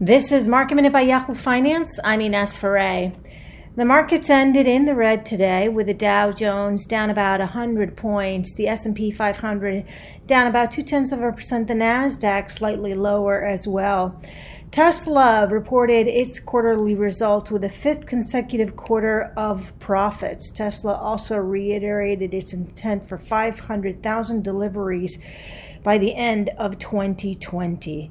This is Market Minute by Yahoo Finance. I'm Ines Ferre. The markets ended in the red today with the Dow Jones down about 100 points, the S&P 500 down about two tenths of a percent, the Nasdaq slightly lower as well. Tesla reported its quarterly results with a fifth consecutive quarter of profits. Tesla also reiterated its intent for 500,000 deliveries by the end of 2020.